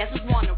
yes it's one.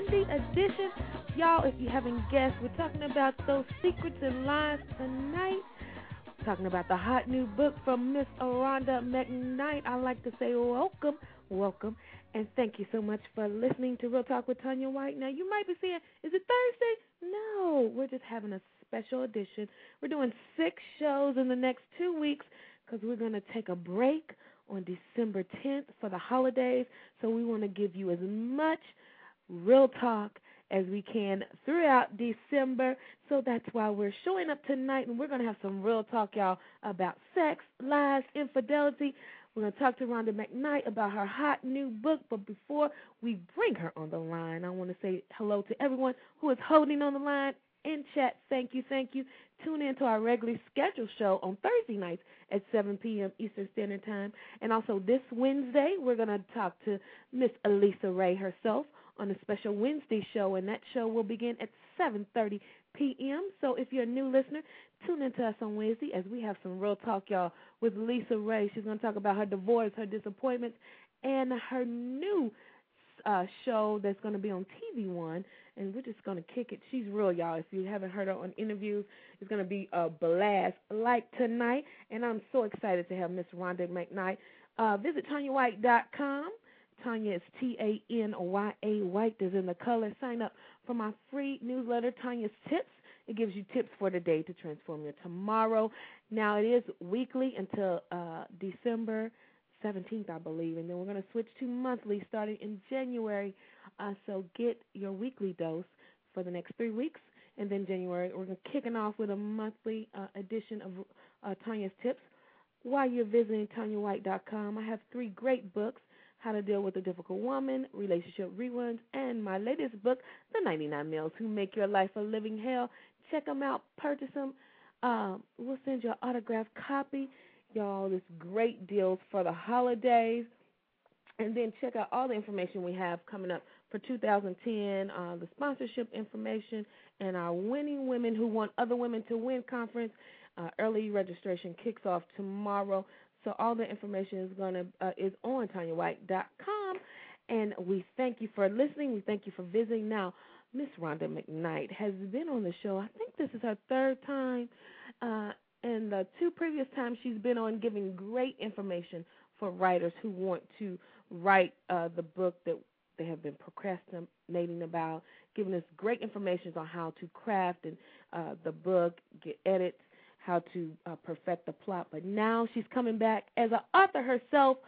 Monday edition. Y'all, if you haven't guessed, we're talking about those secrets and lies tonight. We're talking about the hot new book from Miss Rhonda McKnight. I like to say welcome, welcome, and thank you so much for listening to Real Talk with Tanya White. Now, you might be saying, is it Thursday? No, we're just having a special edition. We're doing six shows in the next two weeks because we're going to take a break on December 10th for the holidays. So we want to give you as much real talk as we can throughout December. So that's why we're showing up tonight and we're going to have some real talk, y'all, about sex, lies, infidelity. We're going to talk to Rhonda McKnight about her hot new book. But before we bring her on the line, I want to say hello to everyone who is holding on the line in chat. Thank you, thank you. Tune in to our regularly scheduled show on Thursday nights at 7 p.m. Eastern Standard Time. And also this Wednesday, we're going to talk to Miss Elisa Ray herself on a special Wednesday show, and that show will begin at 7.30 p.m. So if you're a new listener, tune in to us on Wednesday as we have some real talk, y'all, with LisaRaye. She's going to talk about her divorce, her disappointments, and her new uh, show that's going to be on TV One and we're just gonna kick it. She's real, y'all. If you haven't heard her on interviews, it's gonna be a blast like tonight. And I'm so excited to have Miss Rhonda McKnight. Uh, visit TanyaWhite.com. Tanya is T A N Y A White is in the color. Sign up for my free newsletter, Tanya's Tips. It gives you tips for the day to transform your tomorrow. Now it is weekly until uh, December 17th, I believe, and then we're going to switch to monthly starting in January. Uh, so get your weekly dose for the next three weeks, and then January we're going to kicking off with a monthly uh, edition of uh, Tanya's Tips. While you're visiting TanyaWhite.com, I have three great books: How to Deal with a Difficult Woman, Relationship Reruns, and my latest book, The 99 Males Who Make Your Life a Living Hell. Check them out, purchase them. Uh, we'll send you an autographed copy y'all this great deals for the holidays. And then check out all the information we have coming up for 2010, uh, the sponsorship information, and our Winning Women Who Want Other Women to Win conference. Uh, early registration kicks off tomorrow. So all the information is gonna uh, is on TanyaWhite.com. And we thank you for listening. We thank you for visiting. Now, Miss Rhonda McKnight has been on the show. I think this is her third time. Uh, and the two previous times she's been on giving great information for writers who want to write uh, the book that they have been procrastinating about, giving us great information on how to craft and uh, the book, get edits, how to uh, perfect the plot. But now she's coming back as an author herself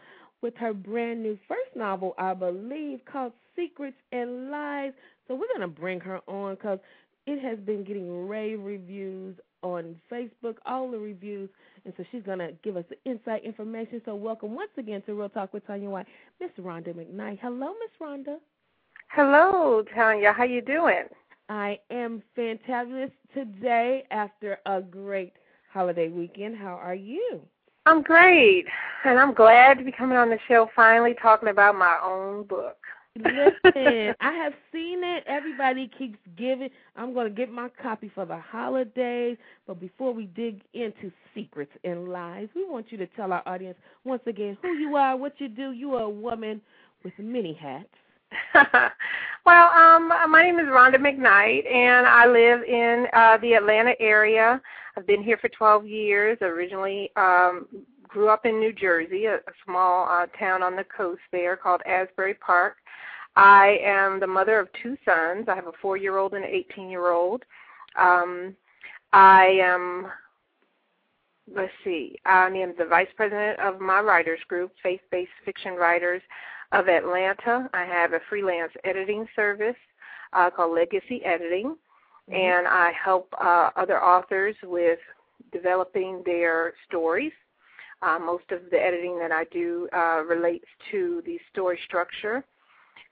with her brand new first novel, I believe, called Secrets and Lies. So we're going to bring her on because it has been getting rave reviews on Facebook, all the reviews, and so she's gonna give us the insight information. So welcome once again to Real Talk with Tanya White, Miss Rhonda McKnight. Hello, Miss Rhonda. Hello, Tanya. How you doing? I am fantabulous today after a great holiday weekend. How are you? I'm great, and I'm glad to be coming on the show finally talking about my own book. Listen, I have seen it. Everybody keeps giving. I'm going to get my copy for the holidays. But before we dig into secrets and lies, we want you to tell our audience once again who you are, what you do. You are a woman with many hats. well, um, my name is Rhonda McKnight, and I live in uh, the Atlanta area. I've been here for 12 years. Originally, um, grew up in New Jersey, a, a small uh, town on the coast there called Asbury Park. I am the mother of two sons. I have a four year old and an 18 year old. Um, I am, let's see, I am the vice president of my writers group, Faith Based Fiction Writers of Atlanta. I have a freelance editing service uh, called Legacy Editing, mm-hmm. and I help uh, other authors with developing their stories. Uh, most of the editing that I do uh, relates to the story structure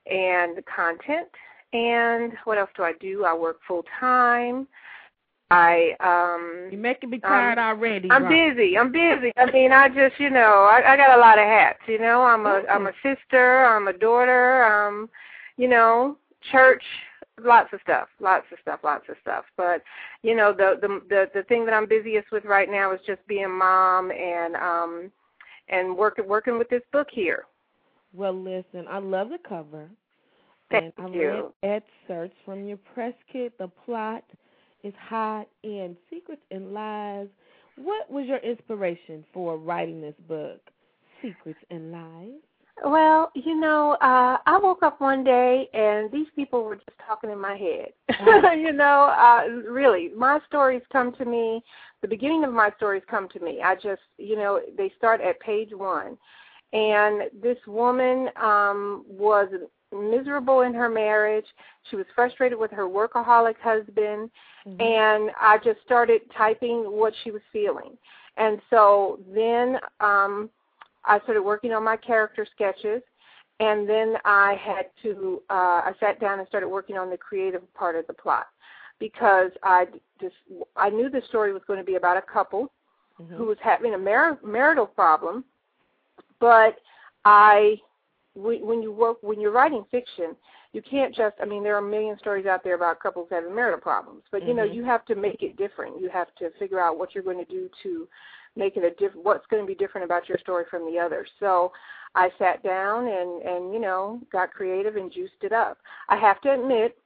and the content. And what else do I do? I work full time. I um You're making me tired um, already. I'm busy. I'm busy. I mean I just you know, I, I got a lot of hats, you know. I'm a am a sister, I'm a daughter, um, you know, church, lots of stuff, lots of stuff, lots of stuff. But you know, the the the, the thing that I'm busiest with right now is just being mom and um and working working with this book here. Well, listen, I love the cover. Thank and I you. read excerpts from your press kit. The plot is hot and secrets and lies. What was your inspiration for writing this book, Secrets and Lies? Well, you know, uh, I woke up one day and these people were just talking in my head. you know, uh, really, my stories come to me. The beginning of my stories come to me. I just, you know, they start at page one, and this woman um, was miserable in her marriage. She was frustrated with her workaholic husband, mm-hmm. and I just started typing what she was feeling. And so then um, I started working on my character sketches, and then I had to. Uh, I sat down and started working on the creative part of the plot because I just I knew the story was going to be about a couple mm-hmm. who was having a mar- marital problem, but I when you work when you're writing fiction, you can't just I mean there are a million stories out there about couples having marital problems, but you mm-hmm. know you have to make it different. You have to figure out what you're going to do to make it a diff- what's going to be different about your story from the other. So I sat down and and you know got creative and juiced it up. I have to admit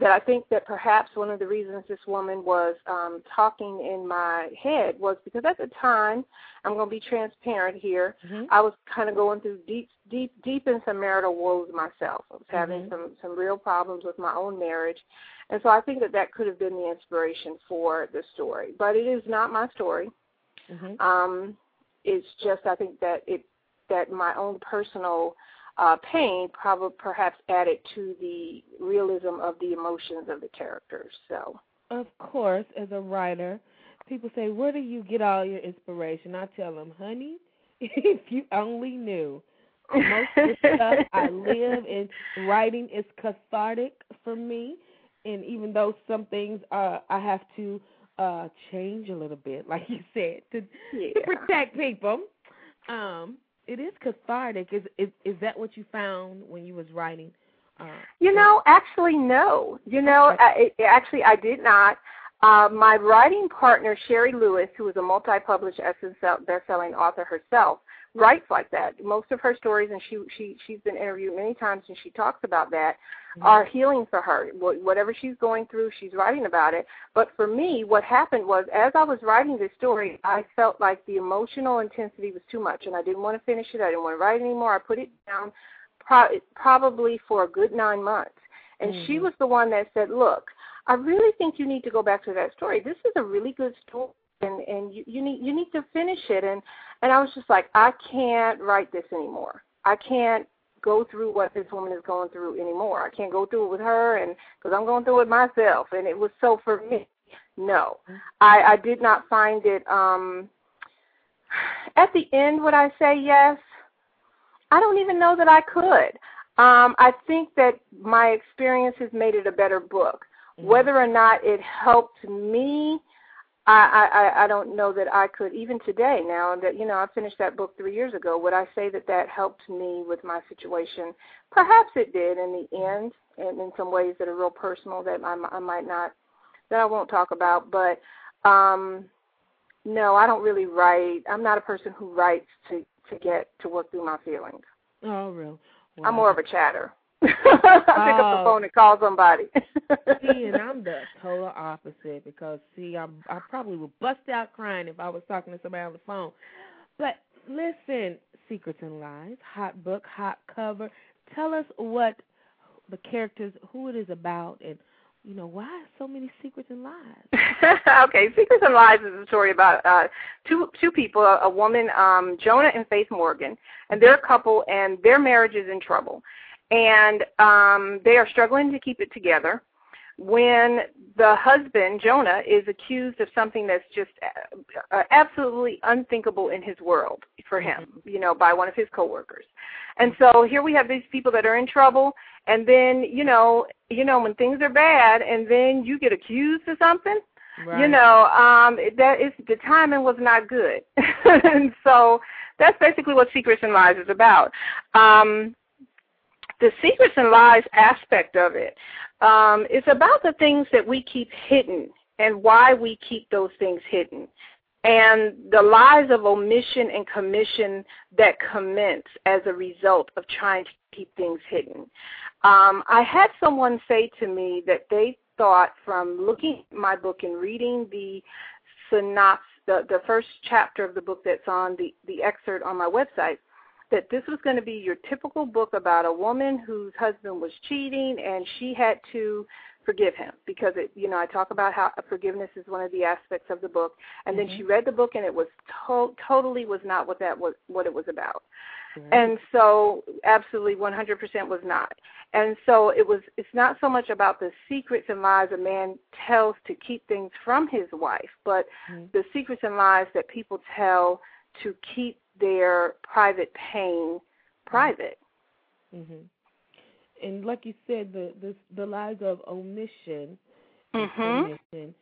that I think that perhaps one of the reasons this woman was um, talking in my head was because at the time, I'm going to be transparent here. Mm-hmm. I was kind of going through deep, deep, deep in some marital woes myself. I was mm-hmm. having some some real problems with my own marriage, and so I think that that could have been the inspiration for the story. But it is not my story. Mm-hmm. Um, it's just I think that it that my own personal uh, pain probably perhaps added to the realism of the emotions of the characters. So, of course, as a writer, people say, "Where do you get all your inspiration?" I tell them, "Honey, if you only knew." Most of the stuff I live in writing is cathartic for me, and even though some things uh, I have to uh change a little bit, like you said, to, yeah. to protect people. Um, it is cathartic. Is is is that what you found when you was writing? Uh, you know, actually, no. You know, I, actually, I did not. Uh, my writing partner, Sherry Lewis, who is a multi-published best-selling author herself, writes like that. Most of her stories, and she she she's been interviewed many times, and she talks about that, mm-hmm. are healing for her. Whatever she's going through, she's writing about it. But for me, what happened was, as I was writing this story, I felt like the emotional intensity was too much, and I didn't want to finish it. I didn't want to write anymore. I put it down, pro- probably for a good nine months. And mm-hmm. she was the one that said, "Look, I really think you need to go back to that story. This is a really good story." and and you, you need you need to finish it and and I was just like I can't write this anymore. I can't go through what this woman is going through anymore. I can't go through it with her and because I'm going through it myself and it was so for me. No. I I did not find it um at the end would I say yes? I don't even know that I could. Um I think that my experience has made it a better book. Whether or not it helped me I, I I don't know that I could even today. Now that you know I finished that book three years ago, would I say that that helped me with my situation? Perhaps it did in the end, and in some ways that are real personal that I, I might not that I won't talk about. But um no, I don't really write. I'm not a person who writes to to get to work through my feelings. Oh, real. Wow. I'm more of a chatter. I pick up the oh. phone and call somebody. see, and I'm the total opposite because see, I'm I probably would bust out crying if I was talking to somebody on the phone. But listen, Secrets and Lies, hot book, hot cover. Tell us what the characters, who it is about, and you know why so many secrets and lies. okay, Secrets and Lies is a story about uh, two two people, a, a woman, um, Jonah and Faith Morgan, and they're a couple, and their marriage is in trouble and um, they are struggling to keep it together. When the husband, Jonah, is accused of something that's just uh, uh, absolutely unthinkable in his world for him, mm-hmm. you know, by one of his coworkers. And so here we have these people that are in trouble, and then you know, you know, when things are bad, and then you get accused of something, Right. You know, um, that is the timing was not good, and so that's basically what Secrets and Lies is about. Um, the secrets and lies aspect of it um, is about the things that we keep hidden and why we keep those things hidden and the lies of omission and commission that commence as a result of trying to keep things hidden. Um, I had someone say to me that they thought from looking at my book and reading the synopsis, the, the first chapter of the book that's on the, the excerpt on my website, that this was going to be your typical book about a woman whose husband was cheating and she had to forgive him because it you know I talk about how forgiveness is one of the aspects of the book and mm-hmm. then she read the book and it was to- totally was not what that was what it was about. Mm-hmm. And so absolutely 100% was not. And so it was it's not so much about the secrets and lies a man tells to keep things from his wife, but mm-hmm. the secrets and lies that people tell to keep their private pain private. Mhm and like you said, the the, the lies of omission, mm-hmm. omission.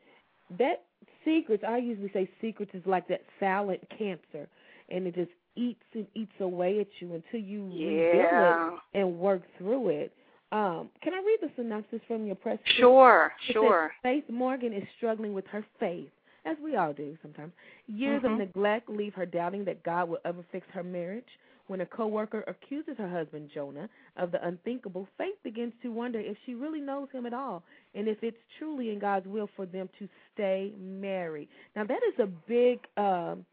That secrets, I usually say secrets is like that silent cancer, and it just eats and eats away at you until you yeah. reveal it and work through it. Um, can I read the synopsis from your press? Sure, it sure. Says, Faith Morgan is struggling with her faith, as we all do sometimes. Years mm-hmm. of neglect leave her doubting that God will ever fix her marriage. When a coworker accuses her husband Jonah of the unthinkable, Faith begins to wonder if she really knows him at all and if it's truly in God's will for them to stay married. Now that is a big um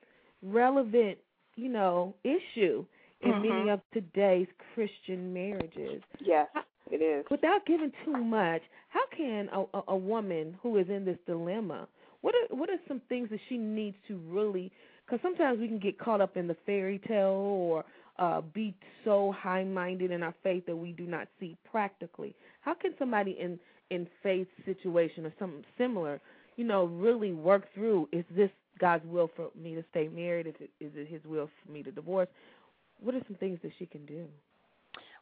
relevant, you know, issue in mm-hmm. many of today's Christian marriages. Yes, it is. Without giving too much, how can a, a, a woman who is in this dilemma, what are what are some things that she needs to really because sometimes we can get caught up in the fairy tale or uh, be so high minded in our faith that we do not see practically? How can somebody in in faith situation or something similar, you know, really work through is this God's will for me to stay married? Is it is it His will for me to divorce? What are some things that she can do?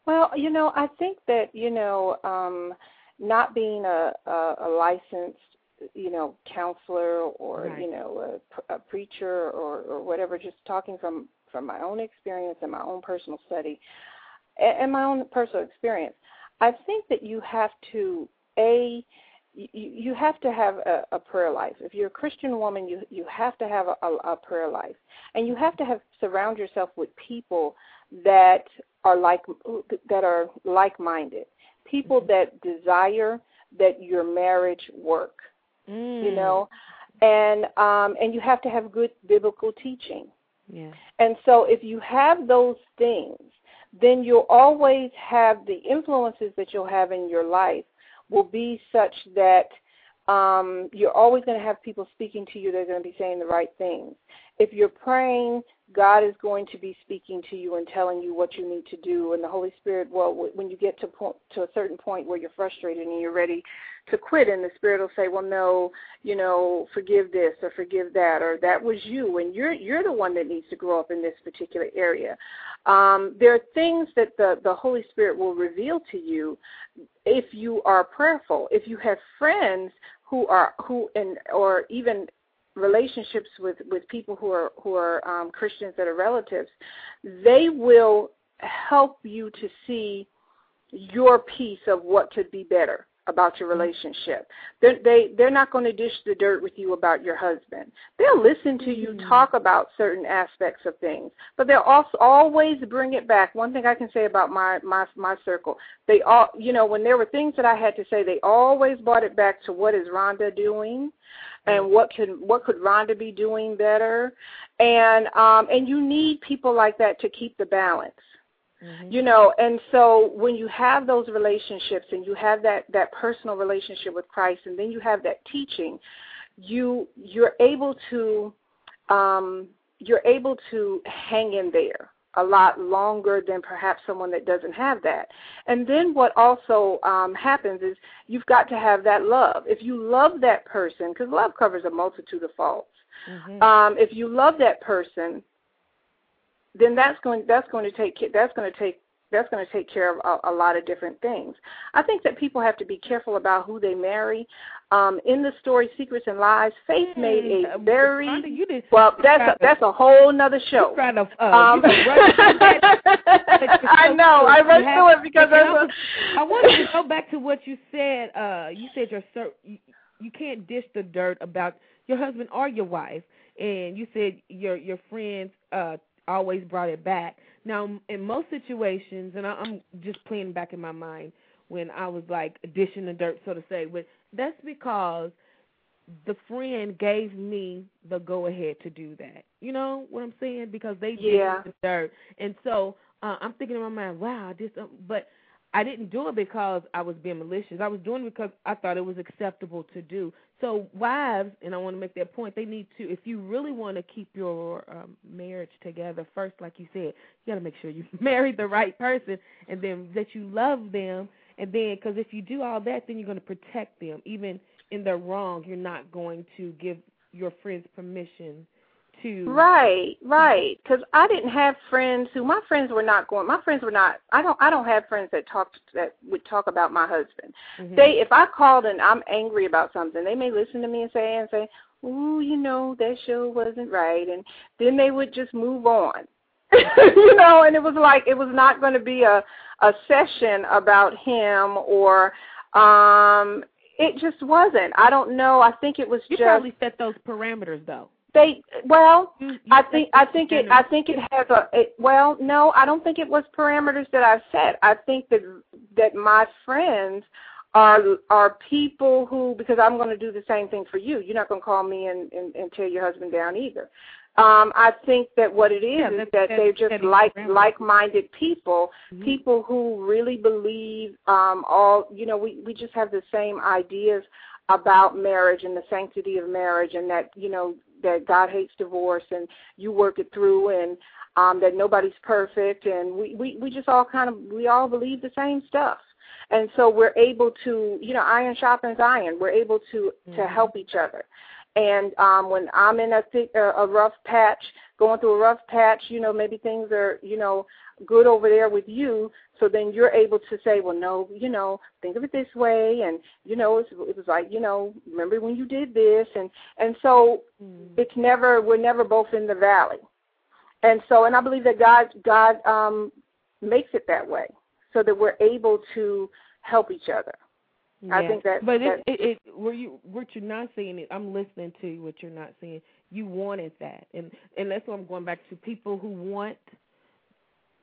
Well, you know, I think that you know, um, not being a, a, a licensed you know counselor or right. you know a, a preacher or or whatever just talking from from my own experience and my own personal study and, and my own personal experience, I think that you have to a you, you have to have a, a prayer life. If you're a Christian woman, you you have to have a, a, a prayer life, and you have to have surround yourself with people that are like that are like-minded, people mm-hmm. that desire that your marriage work. Mm. You know, and um, and you have to have good biblical teaching. Yeah. And so if you have those things, then you'll always have the influences that you'll have in your life will be such that um, you're always going to have people speaking to you that are going to be saying the right things. If you're praying, God is going to be speaking to you and telling you what you need to do. And the Holy Spirit, well, when you get to point, to a certain point where you're frustrated and you're ready to quit, and the Spirit will say, "Well, no, you know, forgive this or forgive that, or that was you, and you're you're the one that needs to grow up in this particular area." Um, there are things that the the Holy Spirit will reveal to you if you are prayerful. If you have friends who are who and or even relationships with with people who are who are um, Christians that are relatives, they will help you to see your piece of what could be better about your relationship. They're, they they're not going to dish the dirt with you about your husband. They'll listen to you mm-hmm. talk about certain aspects of things, but they'll also always bring it back. One thing I can say about my my my circle, they all you know when there were things that I had to say, they always brought it back to what is Rhonda doing, and what could what could Rhonda be doing better, and um and you need people like that to keep the balance. Mm-hmm. You know, and so when you have those relationships and you have that that personal relationship with Christ, and then you have that teaching, you you're able to um, you're able to hang in there a lot longer than perhaps someone that doesn't have that. And then what also um, happens is you've got to have that love. If you love that person, because love covers a multitude of faults. Mm-hmm. Um, if you love that person, then that's going that's going to take that's going to take that's going to take care of a, a lot of different things. I think that people have to be careful about who they marry. Um, in the story Secrets and Lies, Faith made a uh, very did, well. That's a, that's a whole nother show. To, uh, um, I know. I rushed through it because I, was, I wanted to go back to what you said. Uh, you said your you, you can't dish the dirt about your husband or your wife, and you said your your friends uh always brought it back. Now, in most situations, and I, I'm just playing back in my mind, when I was like dishing the dirt, so to say. But that's because the friend gave me the go ahead to do that. You know what I'm saying? Because they yeah. did the dirt, and so uh, I'm thinking in my mind, wow, I did something, but I didn't do it because I was being malicious. I was doing it because I thought it was acceptable to do. So wives, and I want to make that point, they need to, if you really want to keep your um, marriage together, first, like you said, you got to make sure you marry the right person, and then that you love them, and then because if you do all that, then you're going to protect them, even in their wrong. You're not going to give your friends permission to right right because i didn't have friends who my friends were not going my friends were not i don't i don't have friends that talked that would talk about my husband mm-hmm. they if i called and i'm angry about something they may listen to me and say and say ooh you know that show wasn't right and then they would just move on you know and it was like it was not going to be a a session about him or um it just wasn't i don't know i think it was you just probably set those parameters though they well, you, you I think I think it I think it has a it, well, no, I don't think it was parameters that I set. I think that that my friends are are people who because I'm going to do the same thing for you. You're not going to call me and, and and tear your husband down either. Um, I think that what it is yeah, is that, they're just like like-minded people, mm-hmm. people who really believe um, all. You know, we we just have the same ideas about marriage and the sanctity of marriage, and that you know that God hates divorce and you work it through and um that nobody's perfect and we we we just all kind of we all believe the same stuff. And so we're able to, you know, iron sharpens iron. We're able to mm-hmm. to help each other. And um when I'm in a a rough patch, going through a rough patch, you know, maybe things are, you know, good over there with you. So then you're able to say, well, no, you know, think of it this way, and you know, it's, it was like, you know, remember when you did this, and and so mm. it's never we're never both in the valley, and so and I believe that God God um, makes it that way so that we're able to help each other. Yeah. I think that. But that, it, it, it, were you what you're not saying it. I'm listening to what you're not saying. You wanted that, and and that's what I'm going back to. People who want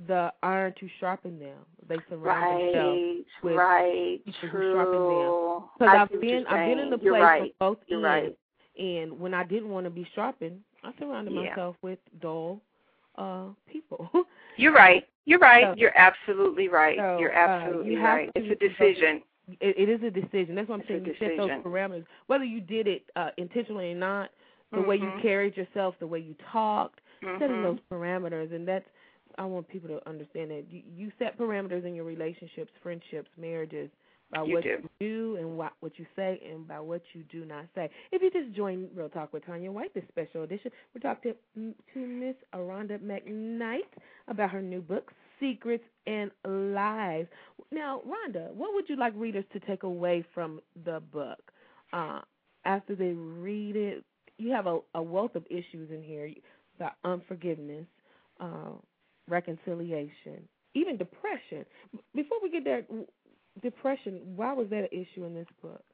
the iron to sharpen them. They surround right, themselves with right, people true. who sharpen them. Because I've been I've been in the place right. both You're ends, right. and when I didn't want to be sharpened, I surrounded yeah. myself with dull uh people. You're right. You're right. So, You're absolutely right. so, You're uh, absolutely you right. It's a decision. It, it is a decision. That's what I'm it's saying. You set those parameters, whether you did it uh, intentionally or not. The mm-hmm. way you carried yourself, the way you talked, mm-hmm. setting those parameters, and that's I want people to understand that you, you set parameters in your relationships, friendships, marriages by you what do. you do and what what you say and by what you do not say. If you just join Real Talk with Tanya White, this special edition, we're talking to, to Miss Rhonda McKnight about her new book, Secrets and Lies. Now, Rhonda, what would you like readers to take away from the book uh, after they read it? You have a, a wealth of issues in here the unforgiveness, uh, reconciliation, even depression. Before we get there, depression. Why was that an issue in this book?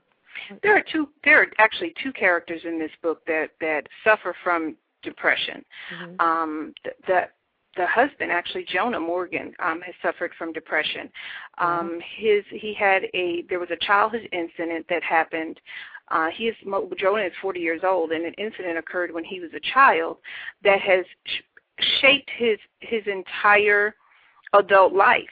There are two. There are actually two characters in this book that that suffer from depression. Mm-hmm. Um, the, the husband, actually Jonah Morgan, um, has suffered from depression. Um, his he had a there was a childhood incident that happened. Uh, he is Jonah is 40 years old, and an incident occurred when he was a child that has sh- shaped his his entire adult life.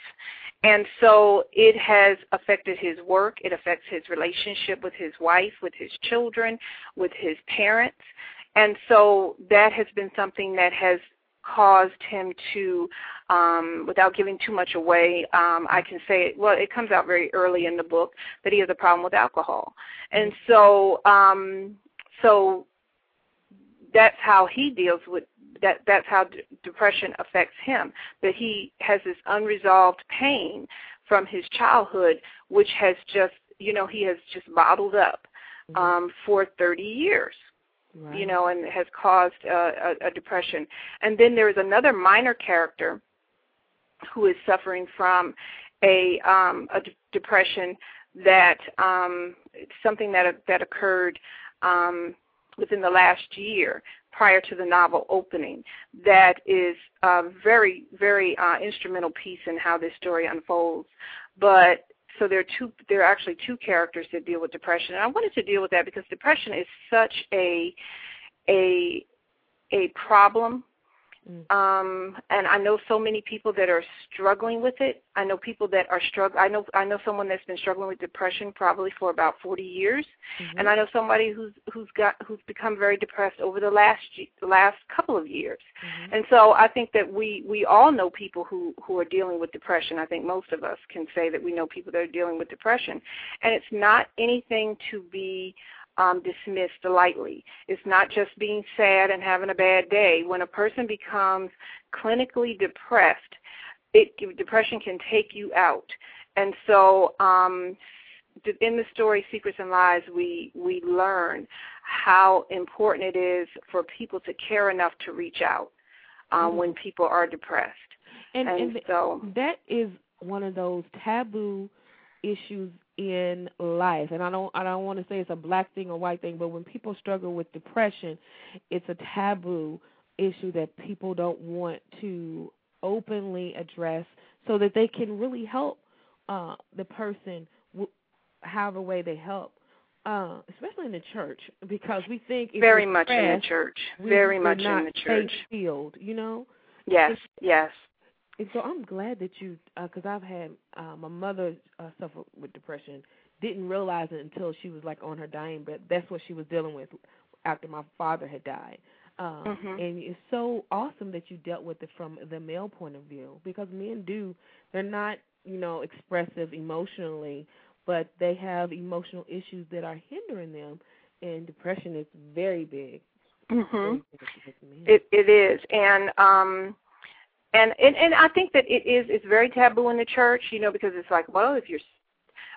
And so it has affected his work. It affects his relationship with his wife, with his children, with his parents. And so that has been something that has caused him to, um, without giving too much away, um, I can say, well, it comes out very early in the book that he has a problem with alcohol, and so, um, so that's how he deals with that. That's how d- depression affects him. That he has this unresolved pain from his childhood, which has just, you know, he has just bottled up um, for 30 years right. you know, and has caused uh, a, a depression. And then there is another minor character who is suffering from a, um, a d- depression that um, something that that occurred um, within the last year prior to the novel opening that is a very very uh, instrumental piece in how this story unfolds. But so there are two there are actually two characters that deal with depression and i wanted to deal with that because depression is such a a a problem. Um, and I know so many people that are struggling with it. I know people that are struggling. I know I know someone that's been struggling with depression probably for about 40 years, mm-hmm. and I know somebody who's who's got who's become very depressed over the last last couple of years. Mm-hmm. And so I think that we we all know people who who are dealing with depression. I think most of us can say that we know people that are dealing with depression, and it's not anything to be um, dismissed lightly. It's not just being sad and having a bad day. When a person becomes clinically depressed, it, depression can take you out. And so, um, in the story Secrets and Lies, we we learn how important it is for people to care enough to reach out um, mm-hmm. when people are depressed. And, and, and so that is one of those taboo issues in life. And i don't i don't want to say it's a black thing or white thing but when people struggle with depression it's a taboo issue that people don't want to openly address so that they can really help uh the person w- however way they help uh especially in the church because we think very much in the church. very much in the church. field you know? Yes it's, yes and so I'm glad that you, because uh, I've had uh, my mother uh, suffer with depression. Didn't realize it until she was like on her dying bed. That's what she was dealing with after my father had died. Um, mm-hmm. And it's so awesome that you dealt with it from the male point of view because men do. They're not, you know, expressive emotionally, but they have emotional issues that are hindering them. And depression is very big. Mm-hmm. It it is, and um and and and I think that it is it's very taboo in the church, you know, because it's like, well, if you're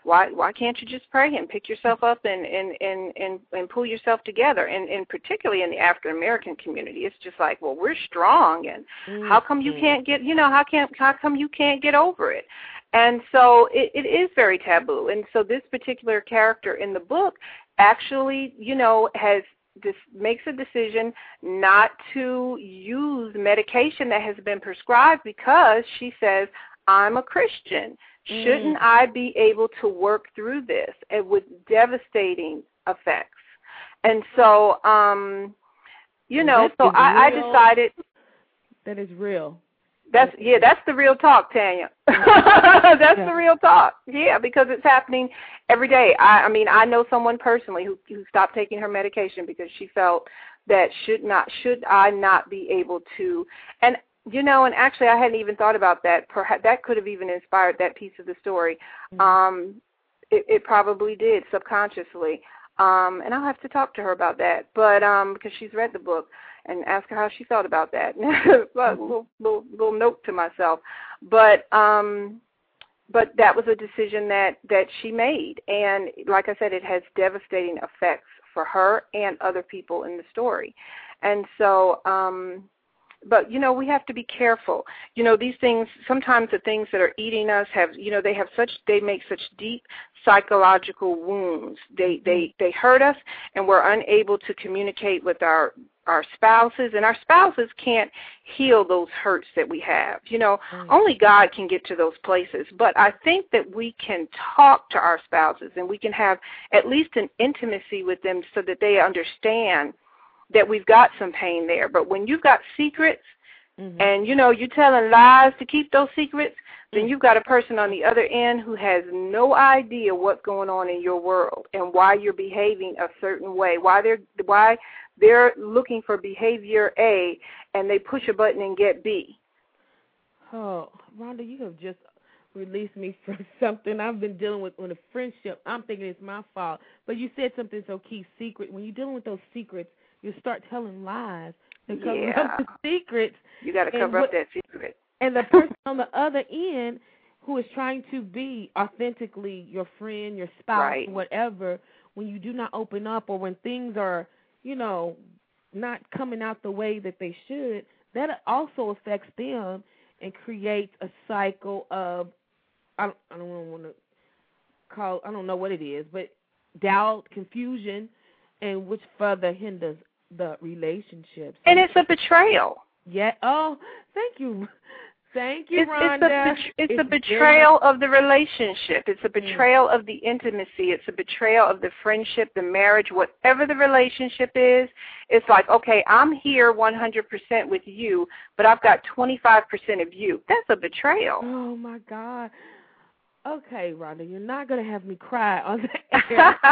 why why can't you just pray and pick yourself up and and and and, and pull yourself together? And and particularly in the African American community it's just like well we're strong and mm-hmm. how come you can't get you know how can't how come you can't get over it? And so it, it is very taboo. And so this particular character in the book actually you know has makes a decision not to use medication that has been prescribed because she says, I'm a Christian. Mm. Shouldn't I be able to work through this and with devastating effects? And so, um, you know, so I, I decided that is real. That's yeah, that's the real talk, Tanya. that's yeah. the real talk. Yeah, because it's happening every day. I I mean, I know someone personally who who stopped taking her medication because she felt that should not should I not be able to and you know, and actually I hadn't even thought about that. Perhaps that could have even inspired that piece of the story. Mm-hmm. Um it, it probably did subconsciously. Um and I'll have to talk to her about that. But um because she's read the book and ask her how she felt about that. little, little little note to myself, but um, but that was a decision that that she made, and like I said, it has devastating effects for her and other people in the story, and so. um but you know we have to be careful. You know these things sometimes the things that are eating us have you know they have such they make such deep psychological wounds. They they they hurt us and we're unable to communicate with our our spouses and our spouses can't heal those hurts that we have you know mm. only god can get to those places but i think that we can talk to our spouses and we can have at least an intimacy with them so that they understand that we've got some pain there but when you've got secrets mm-hmm. and you know you're telling lies to keep those secrets then mm. you've got a person on the other end who has no idea what's going on in your world and why you're behaving a certain way why they're why they're looking for behavior A and they push a button and get B. Oh, Rhonda, you have just released me from something I've been dealing with on a friendship. I'm thinking it's my fault. But you said something so key secret. When you're dealing with those secrets, you start telling lies to cover yeah. up the secrets. You got to cover what, up that secret. And the person on the other end who is trying to be authentically your friend, your spouse, right. whatever, when you do not open up or when things are you know, not coming out the way that they should, that also affects them and creates a cycle of I don't, I don't want to call I don't know what it is, but doubt, confusion, and which further hinders the relationships. And it's a betrayal. Yeah. Oh, thank you. Thank you, it's, Rhonda. It's a, it's it's a betrayal of the relationship. It's a betrayal mm. of the intimacy. It's a betrayal of the friendship, the marriage, whatever the relationship is. It's like, okay, I'm here 100% with you, but I've got 25% of you. That's a betrayal. Oh my God. Okay, Rhonda, you're not going to have me cry on the air.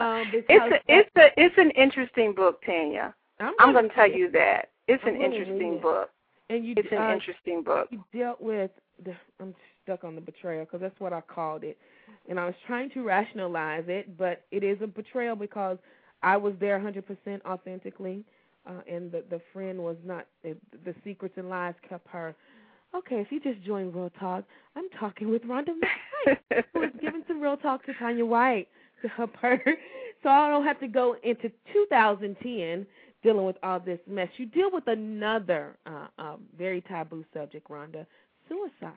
um, it's a, it's a, it's an interesting book, Tanya. I'm, I'm going to tell you that it's I'm an interesting book. And you, it's an uh, interesting book. You dealt with the. I'm stuck on the betrayal because that's what I called it, and I was trying to rationalize it, but it is a betrayal because I was there 100% authentically, uh, and the the friend was not. The, the secrets and lies kept her. Okay, if you just joined Real Talk, I'm talking with Rhonda White, who is giving some Real Talk to Tanya White to help her, so I don't have to go into 2010 dealing with all this mess. You deal with another uh, uh, very taboo subject, Rhonda, suicide.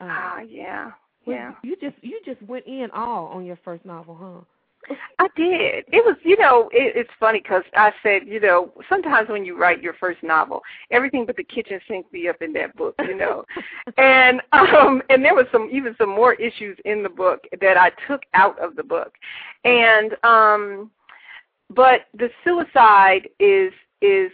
Ah, uh, yeah, yeah. You just you just went in all on your first novel, huh? I did. It was, you know, it, it's funny because I said, you know, sometimes when you write your first novel, everything but the kitchen sink be up in that book, you know, and um, and there was some even some more issues in the book that I took out of the book, and um, but the suicide is is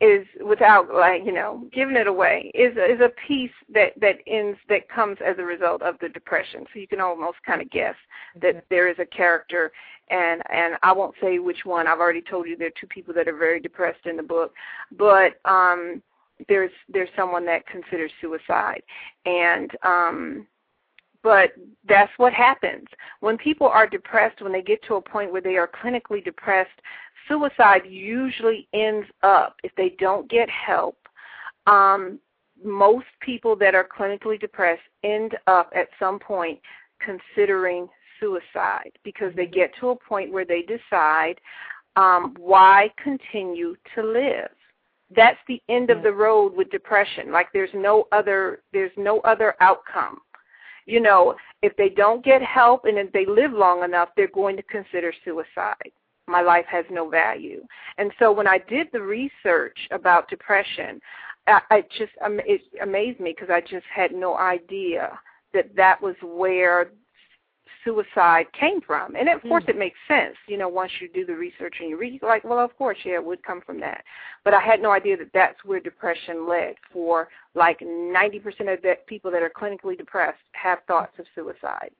is without like you know giving it away is is a piece that that ends that comes as a result of the depression. So you can almost kind of guess that there is a character. And and I won't say which one. I've already told you there are two people that are very depressed in the book. But um there's there's someone that considers suicide. And um but that's what happens. When people are depressed, when they get to a point where they are clinically depressed, suicide usually ends up, if they don't get help, um, most people that are clinically depressed end up at some point considering suicide because they get to a point where they decide um, why continue to live. That's the end of the road with depression. Like there's no other there's no other outcome you know, if they don't get help and if they live long enough, they're going to consider suicide. My life has no value. And so when I did the research about depression, I, I just it amazed me because I just had no idea that that was where suicide came from. And of course, mm. it makes sense. You know, once you do the research and you read, like, well, of course, yeah, it would come from that. But I had no idea that that's where depression led. For like 90% of the people that are clinically depressed have thoughts of suicide.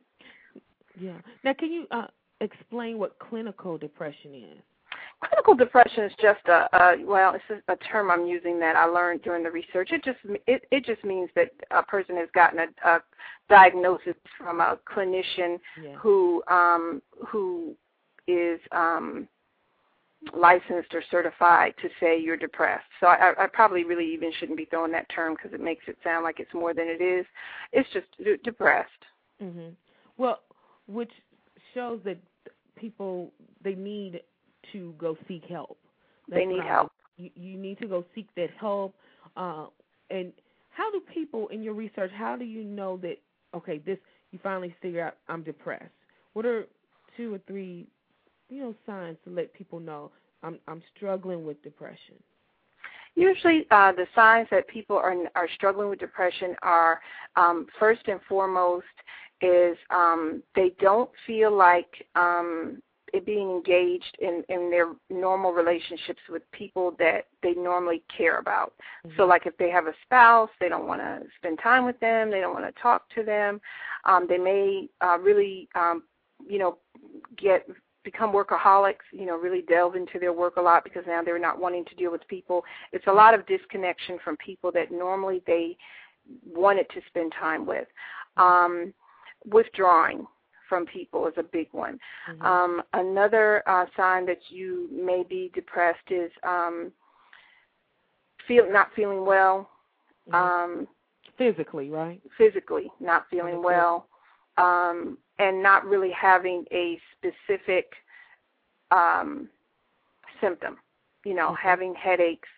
Yeah. Now, can you uh, explain what clinical depression is? Clinical depression is just a, a well, it's a, term I'm using that I learned during the research. It just it it just means that a person has gotten a, a diagnosis from a clinician yeah. who um who is um licensed or certified to say you're depressed. So I, I probably really even shouldn't be throwing that term because it makes it sound like it's more than it is. It's just d- depressed. Mhm. Well, which shows that people they need to go seek help. That's they need help. You, you need to go seek that help. Uh, and how do people in your research? How do you know that? Okay, this you finally figure out I'm depressed. What are two or three, you know, signs to let people know I'm I'm struggling with depression? Usually, uh, the signs that people are are struggling with depression are um, first and foremost is um, they don't feel like um, being engaged in in their normal relationships with people that they normally care about. Mm-hmm. So like if they have a spouse, they don't want to spend time with them, they don't want to talk to them. Um they may uh really um you know get become workaholics, you know, really delve into their work a lot because now they're not wanting to deal with people. It's a lot of disconnection from people that normally they wanted to spend time with. Um withdrawing from people is a big one. Mm-hmm. Um, another uh, sign that you may be depressed is um, feel not feeling well. Mm-hmm. Um, physically, right? Physically, not feeling okay. well, um, and not really having a specific um, symptom. You know, mm-hmm. having headaches,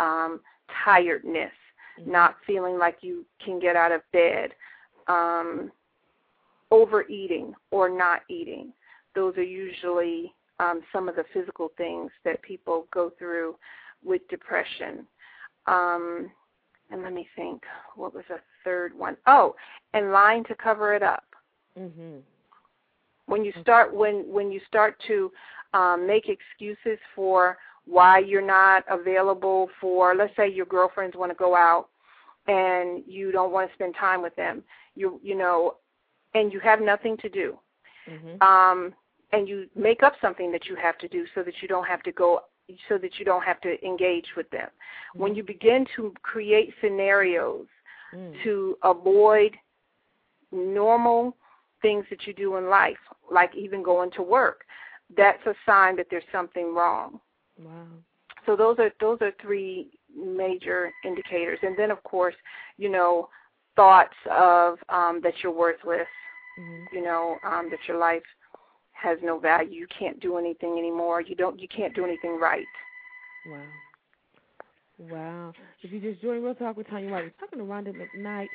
um, tiredness, mm-hmm. not feeling like you can get out of bed. Um, overeating or not eating. Those are usually um, some of the physical things that people go through with depression. Um, and let me think, what was a third one? Oh, and lying to cover it up. Mhm. When you start when when you start to um, make excuses for why you're not available for, let's say your girlfriends want to go out and you don't want to spend time with them, you you know, and you have nothing to do, Mhm. um, and you make up something that you have to do so that you don't have to go so that you don't have to engage with them. When you begin to create scenarios Mm. to avoid normal things that you do in life, like even going to work, that's a sign that there's something wrong. Wow. So those are those are three major indicators, and then of course, you know, thoughts of um, that you're worthless, Mhm. you know, um, that your life has no value. You can't do anything anymore. You don't. You can't do anything right. Wow. Wow. If you just joined Real Talk with Tanya White, we're talking to Rhonda McKnight.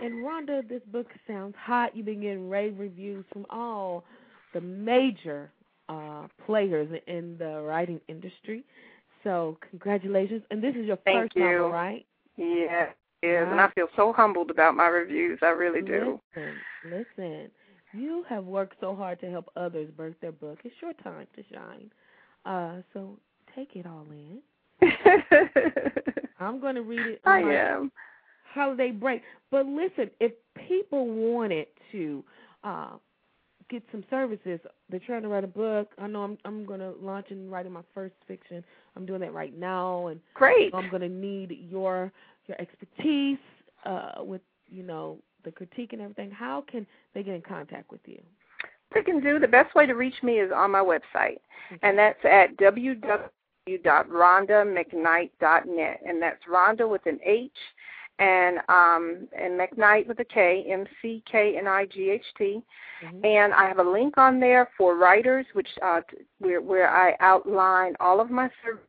And Rhonda, this book sounds hot. You've been getting rave reviews from all the major uh, players in the writing industry. So congratulations. And this is your Thank first you. novel, right? Yeah, is, and I feel so humbled about my reviews. I really do. Listen, listen. You have worked so hard to help others birth their book. It's your time to shine. Uh, so take it all in. I'm going to read it. I am. holiday break. But listen, if people wanted to uh, get some services, they're trying to write a book. I know I'm I'm going to launch and writing my first fiction. I'm doing that right now, and Great. I'm going to need your your expertise uh, with you know the critique and everything. How can they get in contact with you? They can do the best way to reach me is on my website, and that's at www.rhondamcknight.net, and that's Rhonda with an H, and um, and McKnight with a K, M C K N I G H T, Mhm. and I have a link on there for writers, which uh, where where I outline all of my services,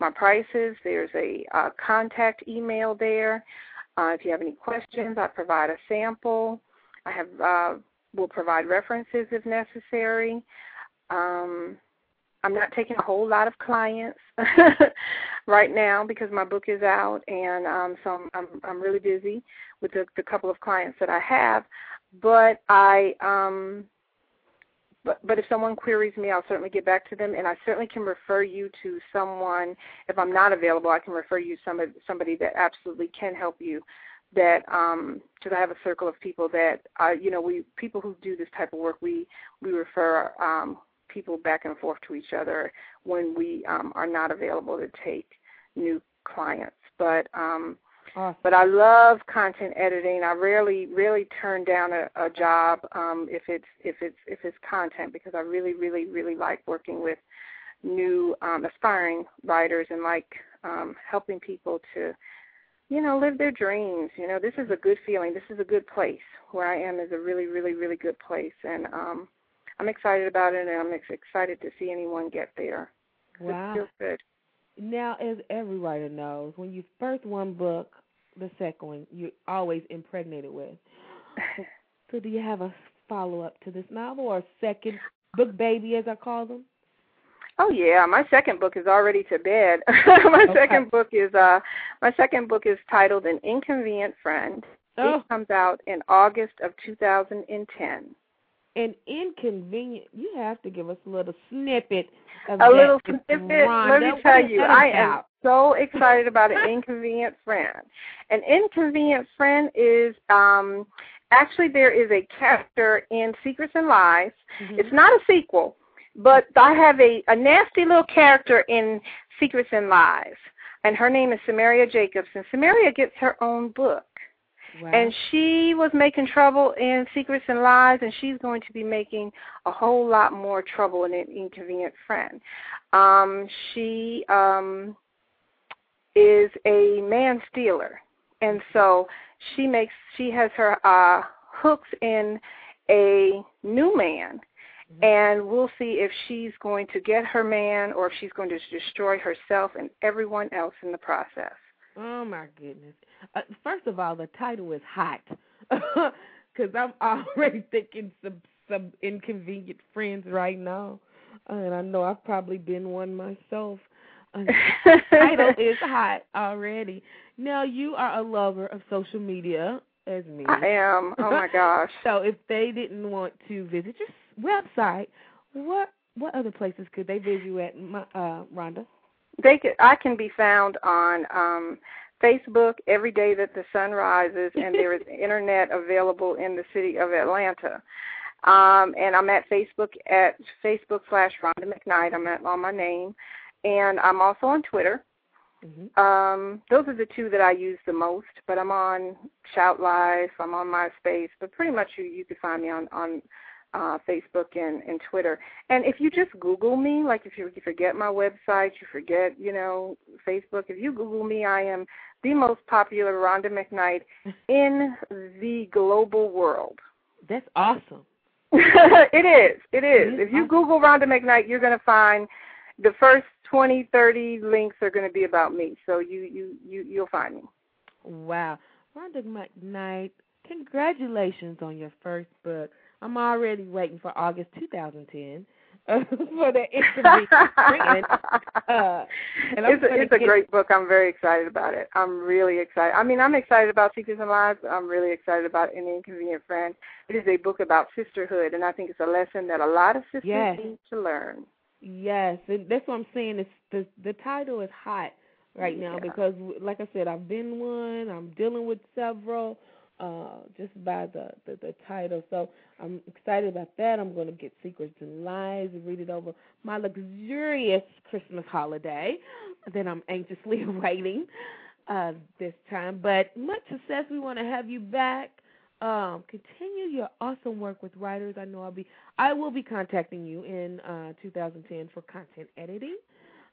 my prices. There's a uh, contact email there. Uh, if you have any questions, I provide a sample. I have uh, will provide references if necessary. Um, I'm not taking a whole lot of clients right now because my book is out, and um, so I'm, I'm I'm really busy with the, the couple of clients that I have. But I um, but but if someone queries me, I'll certainly get back to them, and I certainly can refer you to someone. If I'm not available, I can refer you some somebody that absolutely can help you that um because I have a circle of people that uh you know we people who do this type of work we we refer um people back and forth to each other when we um are not available to take new clients but um Awesome. but I love content editing. I rarely really turn down a, a job um if it's if it's if it's content because I really really really like working with new um aspiring writers and like um helping people to you know, live their dreams. You know, this is a good feeling. This is a good place. Where I am is a really, really, really good place, and um, I'm excited about it, and I'm ex- excited to see anyone get there. Wow. It feels good. Now, as every writer knows, when you first one book, the second one you're always impregnated with. So, do you have a follow up to this novel or second book baby, as I call them? Oh yeah, my second book is already to bed. my Okay. second book is uh my second book is titled An Inconvenient Friend. Oh, It comes out in August of 2010. and inconvenient. You have to give us a little snippet of a little snippet. Rhonda. Let me tell you, I am about? So excited about an inconvenient friend. An inconvenient friend is um actually there is a character in Secrets and Lies. Mhm. It's not a sequel, but I have a, a nasty little character in Secrets and Lies. And her name is Samaria Jacobs and Samaria gets her own book. Wow. And she was making trouble in Secrets and Lies, and she's going to be making a whole lot more trouble in an inconvenient friend. Um, she um, is a man stealer, and so she makes she has her uh, hooks in a new man, and we'll see if she's going to get her man or if she's going to destroy herself and everyone else in the process. Oh my goodness! Uh, first of all, the title is hot because I'm already thinking some some inconvenient friends right now, and I know I've probably been one myself. title is hot already. Now you are a lover of social media as me. I am. Oh my gosh. so if they didn't want to visit your website, what what other places could they visit you at, uh, Rhonda? They could. I can be found on um Facebook every day that the sun rises, and there is internet available in the city of Atlanta. Um, and I'm at Facebook at Facebook slash Rhonda McKnight. I'm at on my name, and I'm also on Twitter. Mm-hmm. Um, those are the two that I use the most. But I'm on Shout Life, I'm on MySpace. But pretty much you you can find me on on uh, Facebook and, and Twitter. And if you just Google me, like if you, you forget my website, you forget, you know, Facebook, if you Google me, I am the most popular Rhonda McKnight in the global world. That's awesome. it is. It is. It is if you awesome. Google Rhonda McKnight, you're going to find the first 20, 30 links are going to be about me. So you you you you'll find me. Wow. Rhonda McKnight, congratulations on your first book. I'm already waiting for August 2010 uh, for the interview. uh, and I'm it's a, it's a great book. I'm very excited about it. I'm really excited. I mean, I'm excited about Secrets and Lies. I'm really excited about An Inconvenient Friend. It is a book about sisterhood, and I think it's a lesson that a lot of sisters Yes. need to learn. Yes, and that's what I'm saying. It's the the title is hot right now Yeah. because, like I said, I've been one. I'm dealing with several, uh, just by the, the the title. So I'm excited about that. I'm going to get Secrets and Lies and read it over my luxurious Christmas holiday that I'm anxiously awaiting uh, this time. But much success. We want to have you back. Um, continue your awesome work with writers. I know I'll be I will be contacting you in uh, 2010 for content editing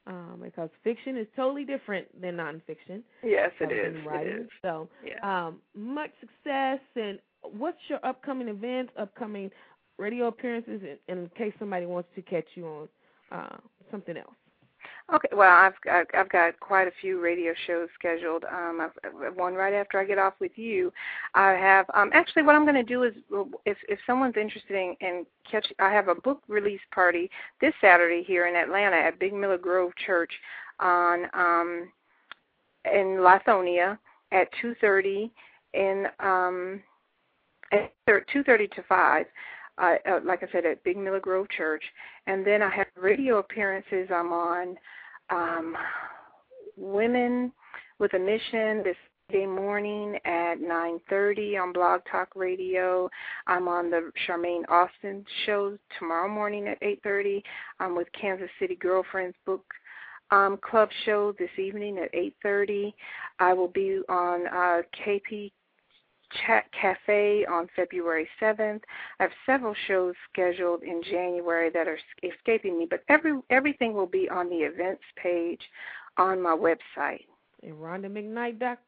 um, because fiction is totally different than nonfiction. Yes, it is. writing. is. So, Yeah. um, much success. And what's your upcoming events, upcoming radio appearances, in, in case somebody wants to catch you on uh, something else? Okay, well, I've got, I've got quite a few radio shows scheduled. Um, I've, one right after I get off with you. I have um, actually what I'm going to do is if if someone's interested in, in catch, I have a book release party this Saturday here in Atlanta at Big Miller Grove Church on um, in Lithonia at 2:30 in um, at 2:30 to 5 uh, uh, like I said, at Big Miller Grove Church. And then I have radio appearances. I'm on um, Women with a Mission this day morning at 9:30 on Blog Talk Radio. I'm on the Charmaine Austin show tomorrow morning at 8:30. I'm with Kansas City Girlfriends Book um, Club show this evening at 8:30. I will be on uh, KP Chat Cafe on February 7th. I have several shows scheduled in January that are escaping me, but every everything will be on the events page on my website. And Rhonda dot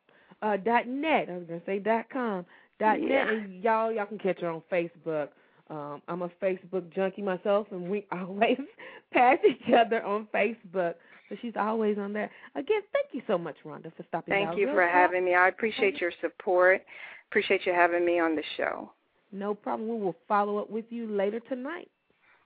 uh, dot net. I was gonna say dot com dot net. And y'all y'all can catch her on Facebook. Um, I'm a Facebook junkie myself, and we always pass each other on Facebook. So she's always on there. Again, thank you so much, Rhonda, for stopping by. Thank you Real for Talk. having me. I appreciate your support. Appreciate you having me on the show. No problem. We will follow up with you later tonight.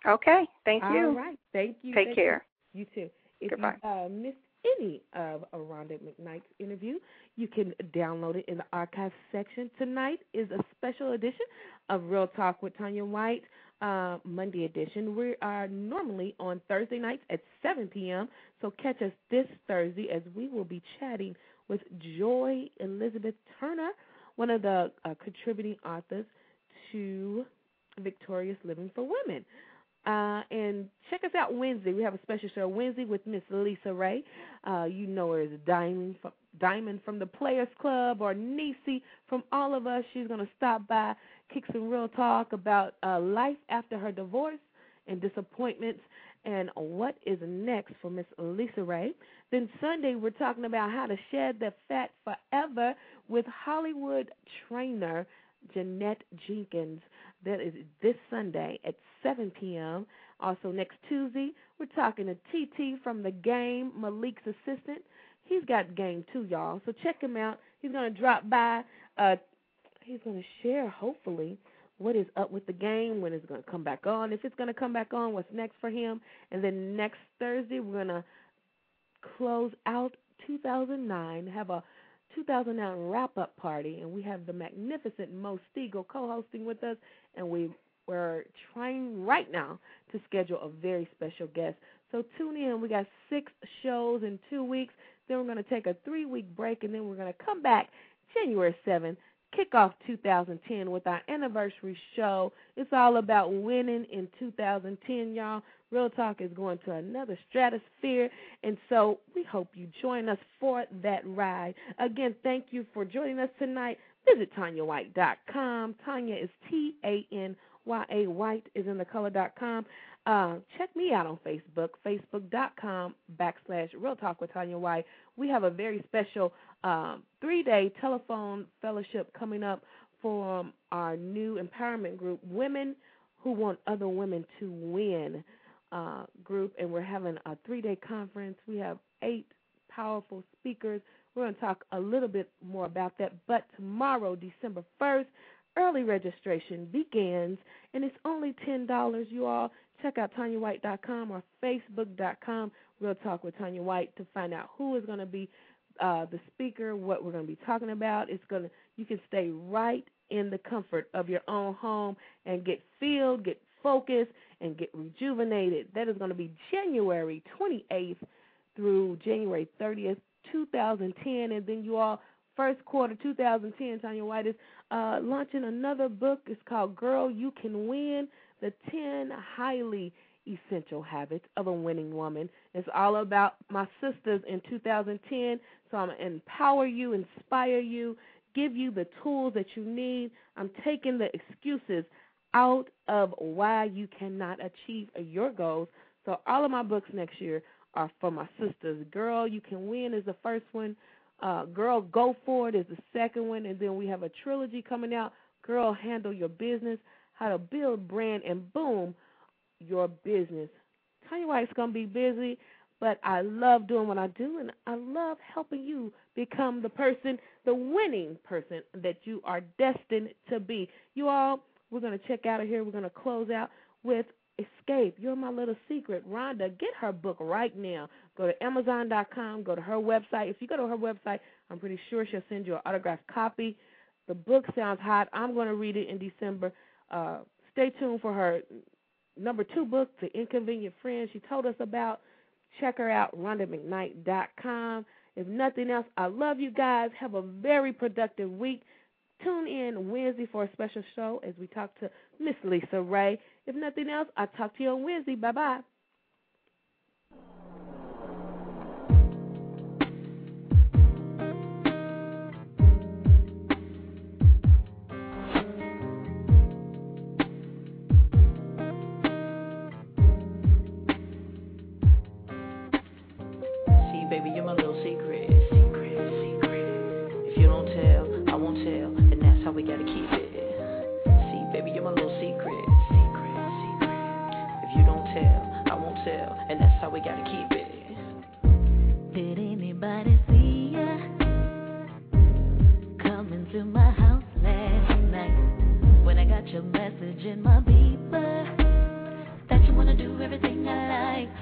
Okay, thank you. All right. Thank you. Take Thank care. You, you too. If Goodbye. you uh, missed any of Rhonda McKnight's interview, you can download it in the archive section. Tonight is a special edition of Real Talk with Tanya White, uh, Monday edition. We are normally on Thursday nights at 7 p.m., so catch us this Thursday as we will be chatting with Joy Elizabeth Turner, one of the uh, contributing authors to Victorious Living for Women. Uh, and check us out Wednesday. We have a special show Wednesday with Miss LisaRaye. Uh, you know her as Diamond from, Diamond from the Players Club or Neesee from all of us. She's going to stop by, kick some real talk about uh, life after her divorce and disappointments and what is next for Miss LisaRaye. Then Sunday, we're talking about how to shed the fat forever with Hollywood trainer Jeanette Jenkins. That is this Sunday at 7 p.m. Also, next Tuesday, we're talking to TT from the game, Malik's assistant. He's got game too, y'all. So check him out. He's going to drop by. Uh, he's going to share, hopefully, what is up with the game, when it's going to come back on, if it's going to come back on, what's next for him. And then next Thursday, we're going to close out 2009, have a 2009 wrap up party, and we have the magnificent Mo Stiegel co hosting with us, and we, we're trying right now to schedule a very special guest. So tune in. We got six shows in two weeks. Then we're going to take a three week break, and then we're going to come back January 7th kick off 2010 with our anniversary show. It's all about winning in 2010, y'all. Real Talk is going to another stratosphere, and so we hope you join us for that ride. Again, thank you for joining us tonight. Visit TanyaWhite.com. Tanya is T A N Y A White is in the color.com. Uh, check me out on Facebook, facebook.com backslash Real Talk with Tanya White. We have a very special um, three day telephone fellowship coming up from our new empowerment group, Women Who Want Other Women to Win uh, group, and we're having a three day conference. We have eight powerful speakers. We're going to talk a little bit more about that. But tomorrow, December 1st, early registration begins, and it's only $10, you all. Check out TanyaWhite.com or Facebook.com, We'll Talk with Tanya White, to find out who is going to be uh, the speaker, what we're going to be talking about. It's going to you can stay right in the comfort of your own home and get filled, get focused, and get rejuvenated. That is going to be January 28th through January 30th, 2010, and then you all first quarter 2010. Tanya White is uh, launching another book. It's called Girl You Can Win: The 10 Highly Essential Habits of a Winning Woman. It's all about my sisters in 2010. So I'm going to empower you, inspire you, give you the tools that you need. I'm taking the excuses out of why you cannot achieve your goals. So all of my books next year are for my sisters. Girl, You Can Win is the first one. Uh, Girl, Go For It is the second one. And then we have a trilogy coming out. Girl, Handle Your Business, How to Build Brand and Boom Your Business. Tanya White's going to be busy, but I love doing what I do, and I love helping you become the person, the winning person that you are destined to be. You all, we're going to check out of here. We're going to close out with Xscape. You're my little secret. Rhonda, get her book right now. Go to Amazon.com, go to her website. If you go to her website, I'm pretty sure she'll send you an autographed copy. The book sounds hot. I'm going to read it in December. Uh, stay tuned for her number two book, The Inconvenient Friend, she told us about. Check her out, RhondaMcKnight.com. If nothing else, I love you guys. Have a very productive week. Tune in Wednesday for a special show as we talk to Miss LisaRaye. If nothing else, I'll talk to you on Wednesday. Bye bye. And that's how we gotta keep it. Did anybody see ya coming to my house last night when I got your message in my beeper that you wanna do everything I like?